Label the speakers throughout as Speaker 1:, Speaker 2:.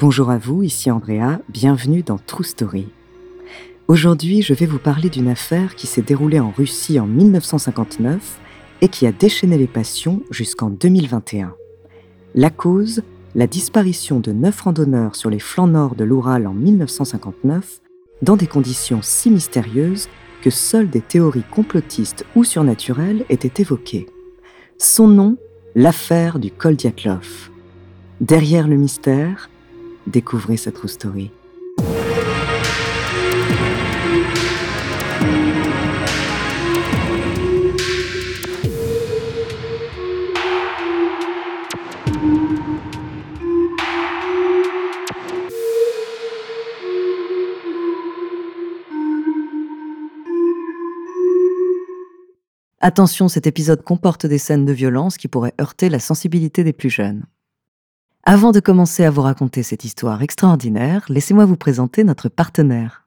Speaker 1: Bonjour à vous, ici Andrea, bienvenue dans True Story. Aujourd'hui, je vais vous parler d'une affaire qui s'est déroulée en Russie en 1959 et qui a déchaîné les passions jusqu'en 2021. La cause, la disparition de neuf randonneurs sur les flancs nord de l'Oural en 1959, dans des conditions si mystérieuses que seules des théories complotistes ou surnaturelles étaient évoquées. Son nom, l'affaire du col Dyatlov. Derrière le mystère, découvrez sa true story. Attention, cet épisode comporte des scènes de violence qui pourraient heurter la sensibilité des plus jeunes. Avant de commencer à vous raconter cette histoire extraordinaire, laissez-moi vous présenter notre partenaire.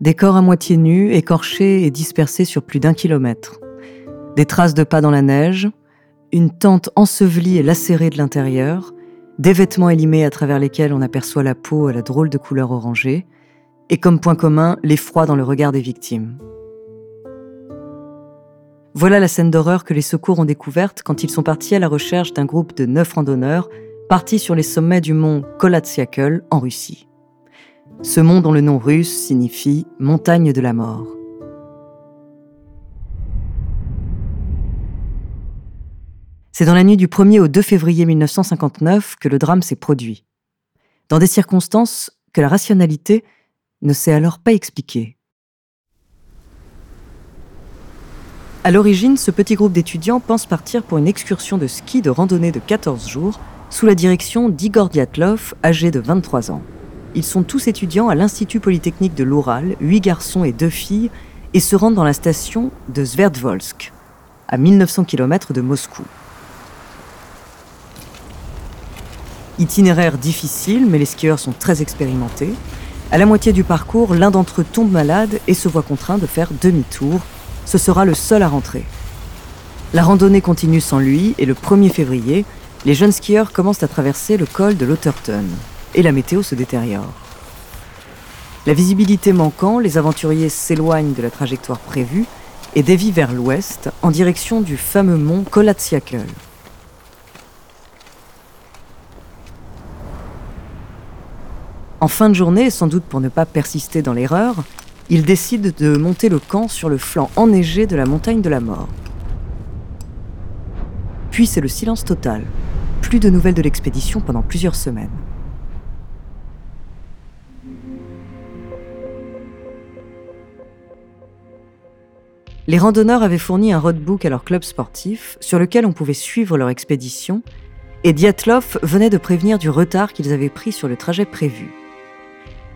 Speaker 1: Des corps à moitié nus, écorchés et dispersés sur plus d'un kilomètre. Des traces de pas dans la neige, une tente ensevelie et lacérée de l'intérieur, des vêtements élimés à travers lesquels on aperçoit la peau à la drôle de couleur orangée, et comme point commun, l'effroi dans le regard des victimes. Voilà la scène d'horreur que les secours ont découverte quand ils sont partis à la recherche d'un groupe de neuf randonneurs partis sur les sommets du mont Kolatsiakl en Russie. Ce mont dont le nom russe signifie montagne de la mort. C'est dans la nuit du 1er au 2 février 1959 que le drame s'est produit. Dans des circonstances que la rationalité ne sait alors pas expliquer. À l'origine, ce petit groupe d'étudiants pense partir pour une excursion de ski de randonnée de 14 jours sous la direction d'Igor Dyatlov, âgé de 23 ans. Ils sont tous étudiants à l'Institut Polytechnique de l'Oural, 8 garçons et 2 filles, et se rendent dans la station de Sverdvolsk, à 1900 km de Moscou. Itinéraire difficile, mais les skieurs sont très expérimentés. À la moitié du parcours, l'un d'entre eux tombe malade et se voit contraint de faire demi-tour ce sera le seul à rentrer. La randonnée continue sans lui et le 1er février, les jeunes skieurs commencent à traverser le col de l'Otterton et la météo se détériore. La visibilité manquant, les aventuriers s'éloignent de la trajectoire prévue et dévient vers l'ouest en direction du fameux mont Kolatsiakl. En fin de journée, sans doute pour ne pas persister dans l'erreur, ils décident de monter le camp sur le flanc enneigé de la montagne de la mort. Puis c'est le silence total. Plus de nouvelles de l'expédition pendant plusieurs semaines. Les randonneurs avaient fourni un roadbook à leur club sportif sur lequel on pouvait suivre leur expédition et Dyatlov venait de prévenir du retard qu'ils avaient pris sur le trajet prévu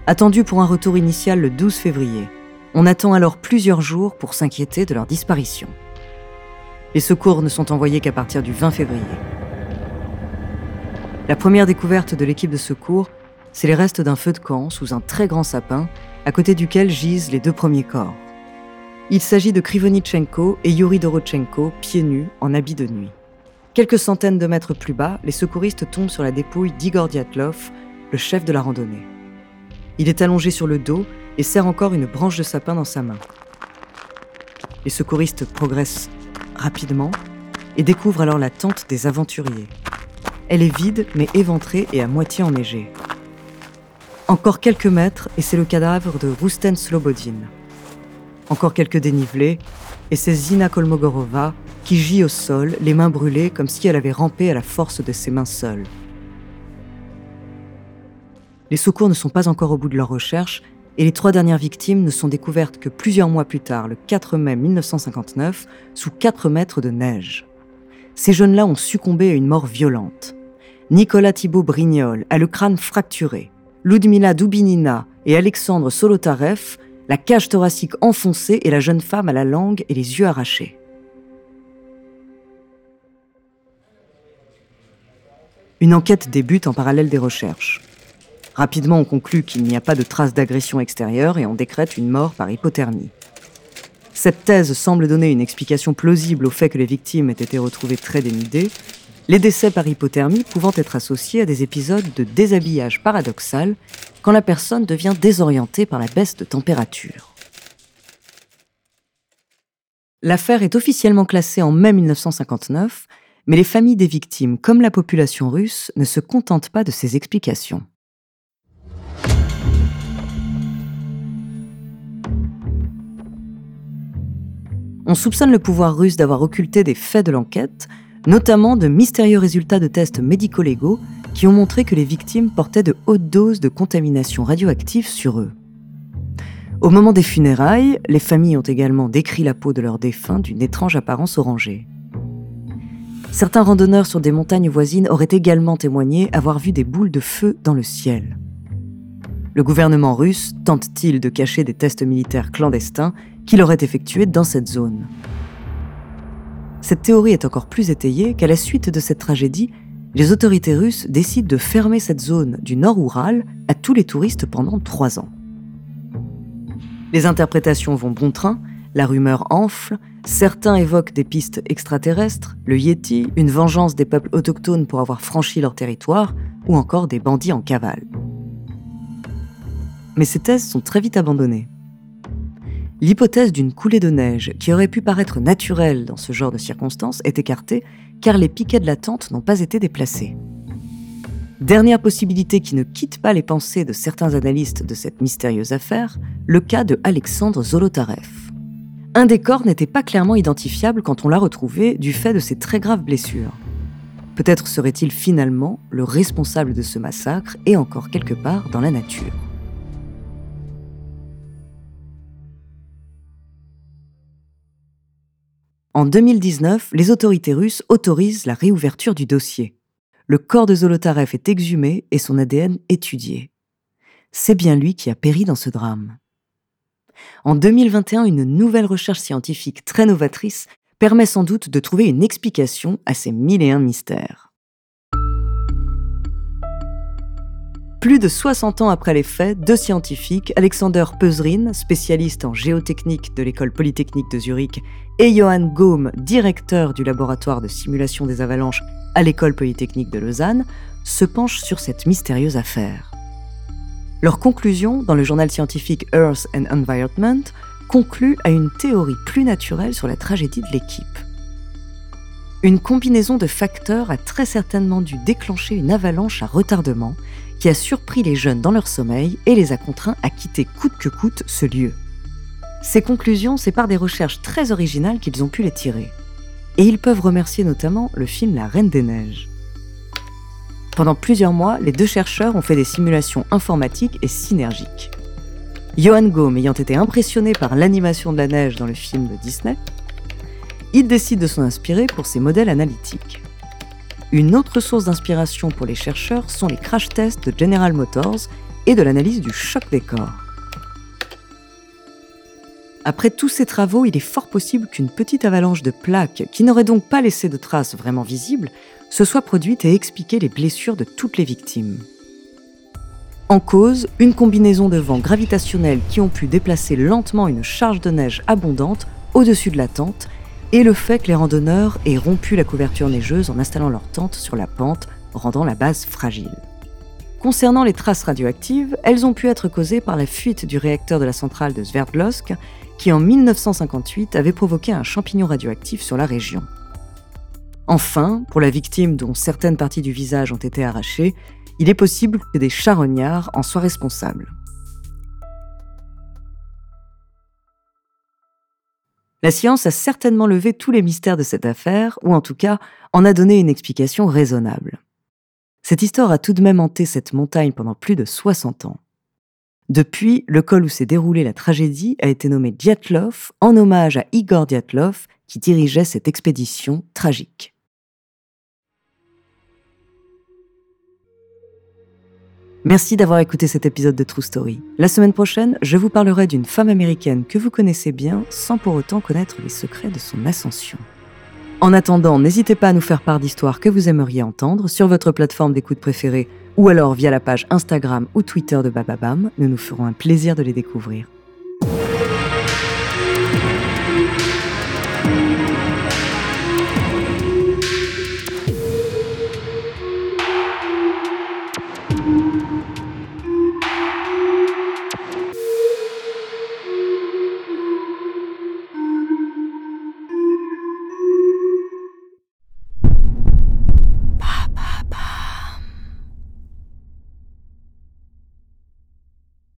Speaker 1: attendu pour un retour initial le 12 février. On attend alors plusieurs jours pour s'inquiéter de leur disparition. Les secours ne sont envoyés qu'à partir du 20 février. La première découverte de l'équipe de secours, c'est les restes d'un feu de camp sous un très grand sapin, à côté duquel gisent les deux premiers corps. Il s'agit de Krivonitchenko et Yuri Dorochenko, pieds nus, en habit de nuit. Quelques centaines de mètres plus bas, les secouristes tombent sur la dépouille d'Igor Dyatlov, le chef de la randonnée. Il est allongé sur le dos et serre encore une branche de sapin dans sa main. Les secouristes progressent rapidement et découvrent alors la tente des aventuriers. Elle est vide mais éventrée et à moitié enneigée. Encore quelques mètres et c'est le cadavre de Rusten Slobodin. Encore quelques dénivelés et c'est Zina Kolmogorova qui gît au sol, les mains brûlées comme si elle avait rampé à la force de ses mains seules. Les secours ne sont pas encore au bout de leur recherche et les trois dernières victimes ne sont découvertes que plusieurs mois plus tard, le 4 mai 1959, sous 4 mètres de neige. Ces jeunes-là ont succombé à une mort violente. Nicolas Thibault Brignol a le crâne fracturé. Ludmila Dubinina et Alexandre Solotarev, la cage thoracique enfoncée et la jeune femme à la langue et les yeux arrachés. Une enquête débute en parallèle des recherches. Rapidement, on conclut qu'il n'y a pas de traces d'agression extérieure et on décrète une mort par hypothermie. Cette thèse semble donner une explication plausible au fait que les victimes aient été retrouvées très dénudées, les décès par hypothermie pouvant être associés à des épisodes de déshabillage paradoxal quand la personne devient désorientée par la baisse de température. L'affaire est officiellement classée en mai 1959, mais les familles des victimes, comme la population russe, ne se contentent pas de ces explications. On soupçonne le pouvoir russe d'avoir occulté des faits de l'enquête, notamment de mystérieux résultats de tests médico-légaux qui ont montré que les victimes portaient de hautes doses de contamination radioactive sur eux. Au moment des funérailles, les familles ont également décrit la peau de leurs défunts d'une étrange apparence orangée. Certains randonneurs sur des montagnes voisines auraient également témoigné avoir vu des boules de feu dans le ciel. Le gouvernement russe tente-t-il de cacher des tests militaires clandestins qu'il aurait effectués dans cette zone? Cette théorie est encore plus étayée qu'à la suite de cette tragédie, les autorités russes décident de fermer cette zone du nord Oural à tous les touristes pendant trois ans. Les interprétations vont bon train, la rumeur enfle, certains évoquent des pistes extraterrestres, le Yeti, une vengeance des peuples autochtones pour avoir franchi leur territoire, ou encore des bandits en cavale mais ces thèses sont très vite abandonnées. L'hypothèse d'une coulée de neige qui aurait pu paraître naturelle dans ce genre de circonstances est écartée car les piquets de la tente n'ont pas été déplacés. Dernière possibilité qui ne quitte pas les pensées de certains analystes de cette mystérieuse affaire, le cas de Alexandre Zolotarev. Un des corps n'était pas clairement identifiable quand on l'a retrouvé du fait de ses très graves blessures. Peut-être serait-il finalement le responsable de ce massacre et encore quelque part dans la nature. En 2019, les autorités russes autorisent la réouverture du dossier. Le corps de Zolotarev est exhumé et son ADN étudié. C'est bien lui qui a péri dans ce drame. En 2021, une nouvelle recherche scientifique très novatrice permet sans doute de trouver une explication à ces mille et un mystères. Plus de 60 ans après les faits, deux scientifiques, Alexander Peuzrin, spécialiste en géotechnique de l'école polytechnique de Zurich, et Johann Gaume, directeur du laboratoire de simulation des avalanches à l'école polytechnique de Lausanne, se penchent sur cette mystérieuse affaire. Leur conclusion, dans le journal scientifique Earth and Environment, conclut à une théorie plus naturelle sur la tragédie de l'équipe. Une combinaison de facteurs a très certainement dû déclencher une avalanche à retardement qui a surpris les jeunes dans leur sommeil et les a contraints à quitter coûte que coûte ce lieu. Ces conclusions, c'est par des recherches très originales qu'ils ont pu les tirer. Et ils peuvent remercier notamment le film La Reine des Neiges. Pendant plusieurs mois, les deux chercheurs ont fait des simulations informatiques et synergiques. Johan Gaume ayant été impressionné par l'animation de la neige dans le film de Disney, il décide de s'en inspirer pour ses modèles analytiques. Une autre source d'inspiration pour les chercheurs sont les crash tests de General Motors et de l'analyse du choc des corps. Après tous ces travaux, il est fort possible qu'une petite avalanche de plaques, qui n'aurait donc pas laissé de traces vraiment visibles, se soit produite et expliqué les blessures de toutes les victimes. En cause, une combinaison de vents gravitationnels qui ont pu déplacer lentement une charge de neige abondante au-dessus de la tente et le fait que les randonneurs aient rompu la couverture neigeuse en installant leur tente sur la pente, rendant la base fragile. Concernant les traces radioactives, elles ont pu être causées par la fuite du réacteur de la centrale de Sverdlovsk, qui en 1958 avait provoqué un champignon radioactif sur la région. Enfin, pour la victime dont certaines parties du visage ont été arrachées, il est possible que des charognards en soient responsables. La science a certainement levé tous les mystères de cette affaire, ou en tout cas en a donné une explication raisonnable. Cette histoire a tout de même hanté cette montagne pendant plus de 60 ans. Depuis, le col où s'est déroulée la tragédie a été nommé Dyatlov en hommage à Igor Dyatlov qui dirigeait cette expédition tragique. Merci d'avoir écouté cet épisode de True Story. La semaine prochaine, je vous parlerai d'une femme américaine que vous connaissez bien sans pour autant connaître les secrets de son ascension. En attendant, n'hésitez pas à nous faire part d'histoires que vous aimeriez entendre sur votre plateforme d'écoute préférée ou alors via la page Instagram ou Twitter de Bababam. Nous nous ferons un plaisir de les découvrir.